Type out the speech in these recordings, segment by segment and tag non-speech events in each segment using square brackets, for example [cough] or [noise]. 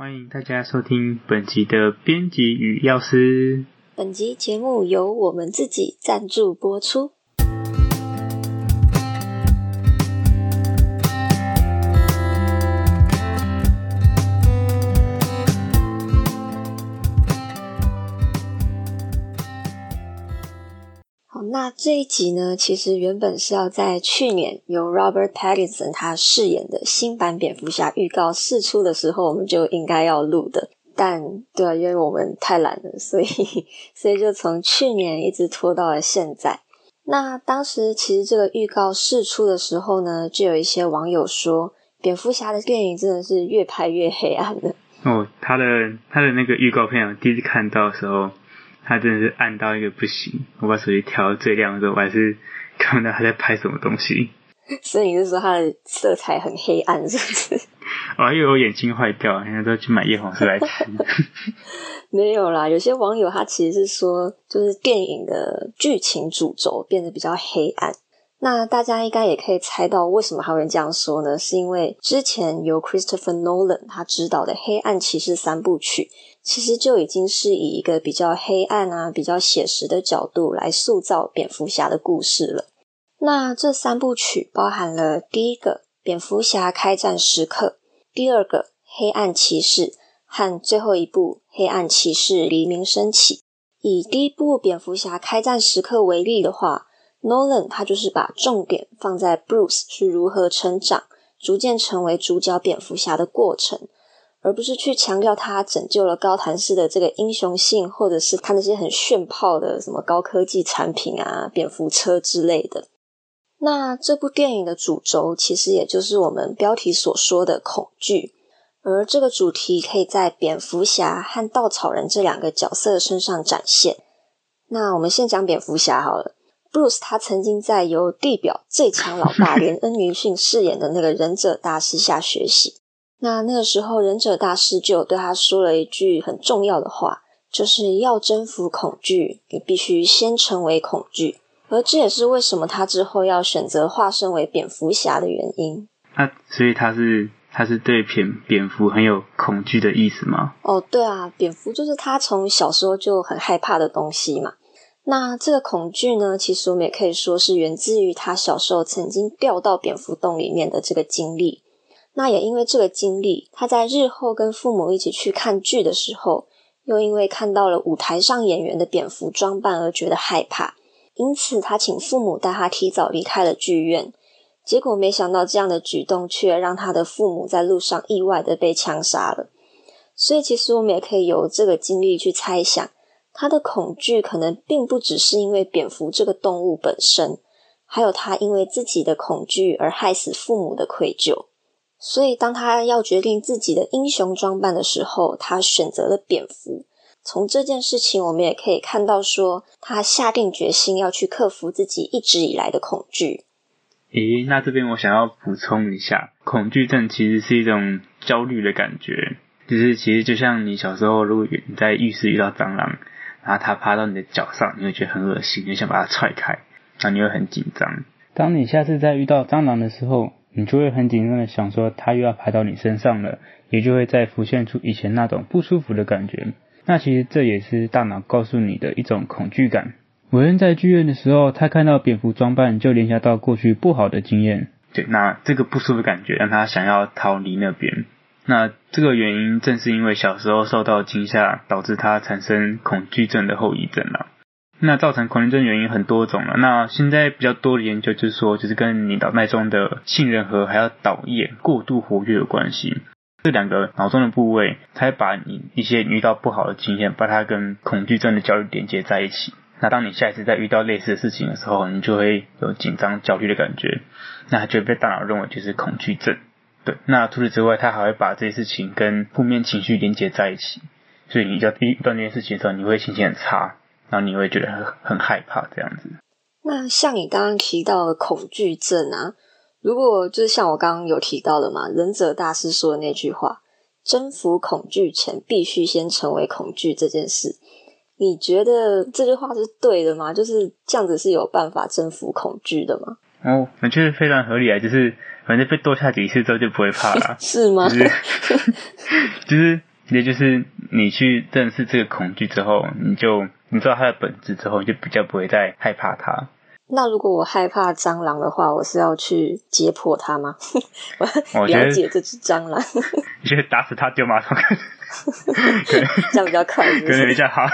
欢迎大家收听本集的编辑与药师。本集节目由我们自己赞助播出。好，那这一集呢，其实原本是要在去年由 Robert Pattinson 他饰演的新版蝙蝠侠预告释出的时候，我们就应该要录的。但对啊，因为我们太懒了，所以所以就从去年一直拖到了现在。那当时其实这个预告释出的时候呢，就有一些网友说，蝙蝠侠的电影真的是越拍越黑暗了。哦，他的他的那个预告片，我第一次看到的时候，他真的是暗到一个不行。我把手机调到最亮的时候，我还是 [laughs] 看不到他在拍什么东西。所以你是说它的色彩很黑暗，是不是？我还以为我眼睛坏掉，现在都去买叶黄素来吃。[laughs] 没有啦，有些网友他其实是说，就是电影的剧情主轴变得比较黑暗。那大家应该也可以猜到，为什么他会这样说呢？是因为之前由 Christopher Nolan 他执导的《黑暗骑士》三部曲，其实就已经是以一个比较黑暗啊、比较写实的角度来塑造蝙蝠侠的故事了。那这三部曲包含了第一个《蝙蝠侠开战时刻》，第二个《黑暗骑士》和最后一部《黑暗骑士黎明升起》。以第一部《蝙蝠侠开战时刻》为例的话，Nolan 他就是把重点放在 Bruce 是如何成长，逐渐成为主角蝙蝠侠的过程，而不是去强调他拯救了高谭市的这个英雄性，或者是他那些很炫炮的什么高科技产品啊、蝙蝠车之类的。那这部电影的主轴其实也就是我们标题所说的恐惧，而这个主题可以在蝙蝠侠和稻草人这两个角色身上展现。那我们先讲蝙蝠侠好了，Bruce 他曾经在由地表最强老爸 [laughs] 连恩·尼逊饰演的那个忍者大师下学习。那那个时候，忍者大师就对他说了一句很重要的话，就是要征服恐惧，你必须先成为恐惧。而这也是为什么他之后要选择化身为蝙蝠侠的原因。那所以他是他是对蝙蝙蝠很有恐惧的意思吗？哦，对啊，蝙蝠就是他从小时候就很害怕的东西嘛。那这个恐惧呢，其实我们也可以说是源自于他小时候曾经掉到蝙蝠洞里面的这个经历。那也因为这个经历，他在日后跟父母一起去看剧的时候，又因为看到了舞台上演员的蝙蝠装扮而觉得害怕。因此，他请父母带他提早离开了剧院。结果，没想到这样的举动却让他的父母在路上意外的被枪杀了。所以，其实我们也可以由这个经历去猜想，他的恐惧可能并不只是因为蝙蝠这个动物本身，还有他因为自己的恐惧而害死父母的愧疚。所以，当他要决定自己的英雄装扮的时候，他选择了蝙蝠。从这件事情，我们也可以看到，说他下定决心要去克服自己一直以来的恐惧。咦，那这边我想要补充一下，恐惧症其实是一种焦虑的感觉，就是其实就像你小时候，如果你在浴室遇到蟑螂，然后它爬到你的脚上，你会觉得很恶心，你想把它踹开，那你会很紧张。当你下次再遇到蟑螂的时候，你就会很紧张的想说，他又要爬到你身上了，也就会再浮现出以前那种不舒服的感觉。那其实这也是大脑告诉你的一种恐惧感。韦恩在剧院的时候，他看到蝙蝠装扮，就联想到过去不好的经验。对，那这个不舒服的感觉让他想要逃离那边。那这个原因正是因为小时候受到惊吓，导致他产生恐惧症的后遗症了。那造成恐惧症原因很多种了。那现在比较多的研究就是说，就是跟你脑袋中的杏仁核还有导液过度活跃有关系。这两个脑中的部位，才把你一些遇到不好的经验，把它跟恐惧症的焦虑连接在一起。那当你下一次再遇到类似的事情的时候，你就会有紧张、焦虑的感觉，那就被大脑认为就是恐惧症。对，那除此之外，它还会把这些事情跟负面情绪连接在一起，所以你在遇到这件事情的时候，你会心情很差，然后你会觉得很很害怕这样子。那像你刚刚提到的恐惧症啊。如果就是像我刚刚有提到的嘛，忍者大师说的那句话：“征服恐惧前，必须先成为恐惧。”这件事，你觉得这句话是对的吗？就是这样子是有办法征服恐惧的吗？哦，我觉得非常合理啊！就是反正被多下几次之后就不会怕了，[laughs] 是吗？就是就是 [laughs] 也就是你去认识这个恐惧之后，你就你知道它的本质之后，你就比较不会再害怕它。那如果我害怕蟑螂的话，我是要去解剖它吗？[laughs] 我了解这只蟑螂，你觉得打死它丢马桶，[laughs] 这样比较快，可能比较好。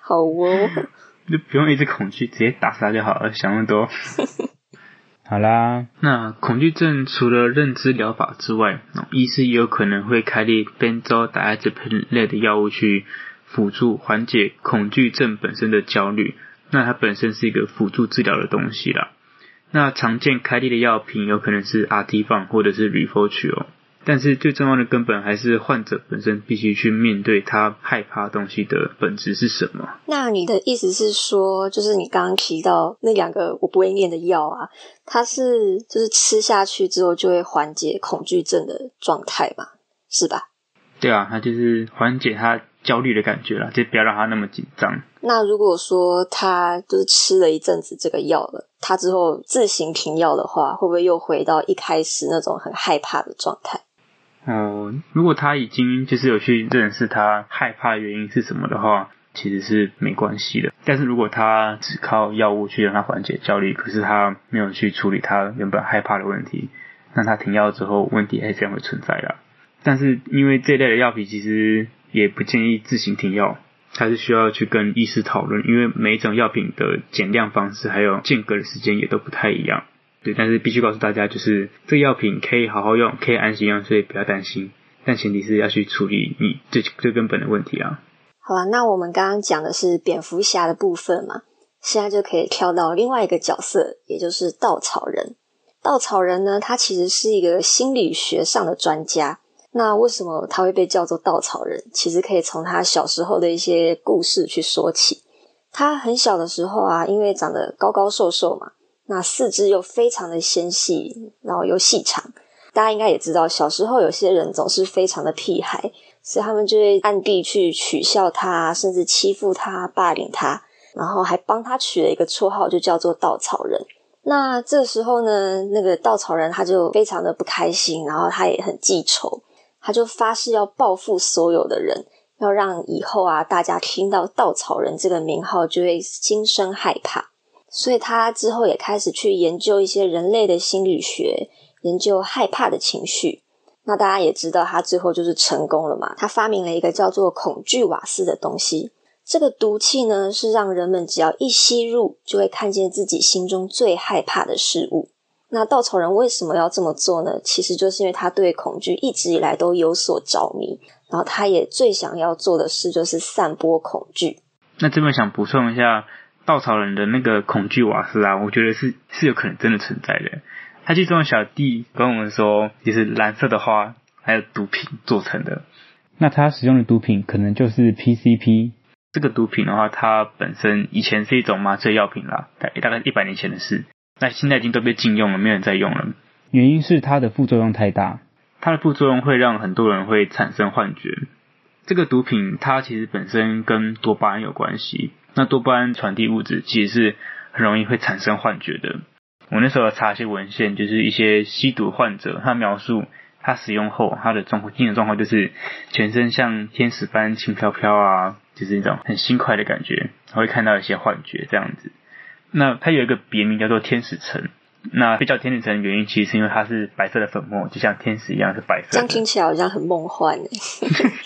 好哦，[laughs] 就不用一直恐惧，直接打死它就好了，想那么多。好啦，那恐惧症除了认知疗法之外，医师也有可能会开立边周达艾滋喷类的药物去辅助缓解恐惧症本身的焦虑。那它本身是一个辅助治疗的东西啦。那常见开立的药品有可能是阿替放或者是 r e f o r 哦。但是最重要的根本还是患者本身必须去面对他害怕东西的本质是什么。那你的意思是说，就是你刚刚提到那两个我不会念的药啊，它是就是吃下去之后就会缓解恐惧症的状态嘛，是吧？对啊，它就是缓解他焦虑的感觉啦，就不要让他那么紧张。那如果说他就是吃了一阵子这个药了，他之后自行停药的话，会不会又回到一开始那种很害怕的状态？哦，如果他已经就是有去认识他害怕的原因是什么的话，其实是没关系的。但是如果他只靠药物去让他缓解焦虑，可是他没有去处理他原本害怕的问题，那他停药之后问题还是会存在的。但是因为这类的药品其实也不建议自行停药，还是需要去跟医师讨论，因为每一种药品的减量方式还有间隔的时间也都不太一样。对，但是必须告诉大家，就是这个药品可以好好用，可以安心用，所以不要担心。但前提是要去处理你最最根本的问题啊。好了，那我们刚刚讲的是蝙蝠侠的部分嘛，现在就可以跳到另外一个角色，也就是稻草人。稻草人呢，他其实是一个心理学上的专家。那为什么他会被叫做稻草人？其实可以从他小时候的一些故事去说起。他很小的时候啊，因为长得高高瘦瘦嘛。那四肢又非常的纤细，然后又细长，大家应该也知道，小时候有些人总是非常的屁孩，所以他们就会暗地去取笑他，甚至欺负他、霸凌他，然后还帮他取了一个绰号，就叫做稻草人。那这时候呢，那个稻草人他就非常的不开心，然后他也很记仇，他就发誓要报复所有的人，要让以后啊大家听到稻草人这个名号就会心生害怕。所以他之后也开始去研究一些人类的心理学，研究害怕的情绪。那大家也知道，他最后就是成功了嘛。他发明了一个叫做恐惧瓦斯的东西。这个毒气呢，是让人们只要一吸入，就会看见自己心中最害怕的事物。那稻草人为什么要这么做呢？其实就是因为他对恐惧一直以来都有所着迷，然后他也最想要做的事就是散播恐惧。那这边想补充一下。稻草人的那个恐惧瓦斯啊，我觉得是是有可能真的存在的。他其中小弟跟我们说，就是蓝色的花还有毒品做成的。那他使用的毒品可能就是 PCP。这个毒品的话，它本身以前是一种麻醉药品啦，大大概一百年前的事。那现在已经都被禁用了，没有人再用了。原因是它的副作用太大，它的副作用会让很多人会产生幻觉。这个毒品它其实本身跟多巴胺有关系。那多巴胺传递物质其实是很容易会产生幻觉的。我那时候查一些文献，就是一些吸毒患者，他描述他使用后他的状况，精神状况就是全身像天使般轻飘飘啊，就是那种很轻快的感觉，会看到一些幻觉这样子。那它有一个别名叫做天使橙，那被叫天使橙的原因，其实是因为它是白色的粉末，就像天使一样是白色。这样听起来好像很梦幻诶。[laughs]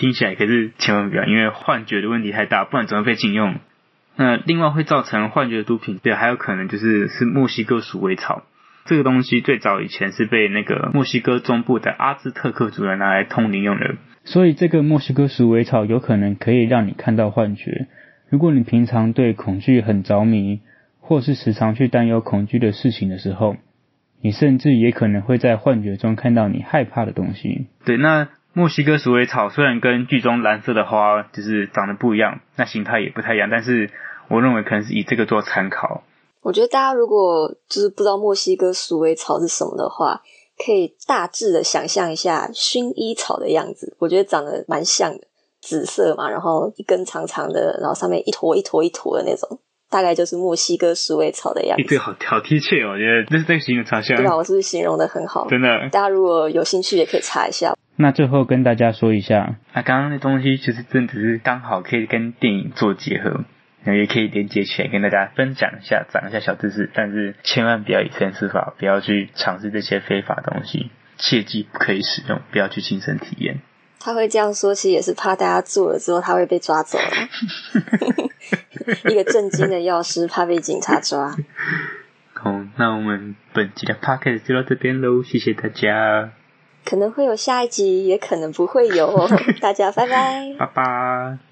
听起来可是千万不要，因为幻觉的问题太大，不然怎么被禁用？那另外会造成幻觉的毒品，对，还有可能就是是墨西哥鼠尾草。这个东西最早以前是被那个墨西哥中部的阿兹特克族人拿来通灵用的，所以这个墨西哥鼠尾草有可能可以让你看到幻觉。如果你平常对恐惧很着迷，或是时常去担忧恐惧的事情的时候，你甚至也可能会在幻觉中看到你害怕的东西。对，那。墨西哥鼠尾草虽然跟剧中蓝色的花就是长得不一样，那形态也不太一样，但是我认为可能是以这个做参考。我觉得大家如果就是不知道墨西哥鼠尾草是什么的话，可以大致的想象一下薰衣草的样子，我觉得长得蛮像的，紫色嘛，然后一根长长的，然后上面一坨一坨一坨的那种，大概就是墨西哥鼠尾草的样哎，子，这个好好贴切哦，我觉得这这个形容超像对，吧？我是不是形容的很好？真的。大家如果有兴趣，也可以查一下。那最后跟大家说一下，那刚刚那东西其实真的是刚好可以跟电影做结合，然后也可以连接起来跟大家分享一下，长一下小知识。但是千万不要以身试法，不要去尝试这些非法东西，切记不可以使用，不要去亲身体验。他会这样说，其实也是怕大家做了之后他会被抓走了。[laughs] 一个震惊的药师怕被警察抓。好，那我们本期的 podcast 就到这边喽，谢谢大家，可能会有下一集，也可能不会有哦。[laughs] 大家拜拜。拜拜。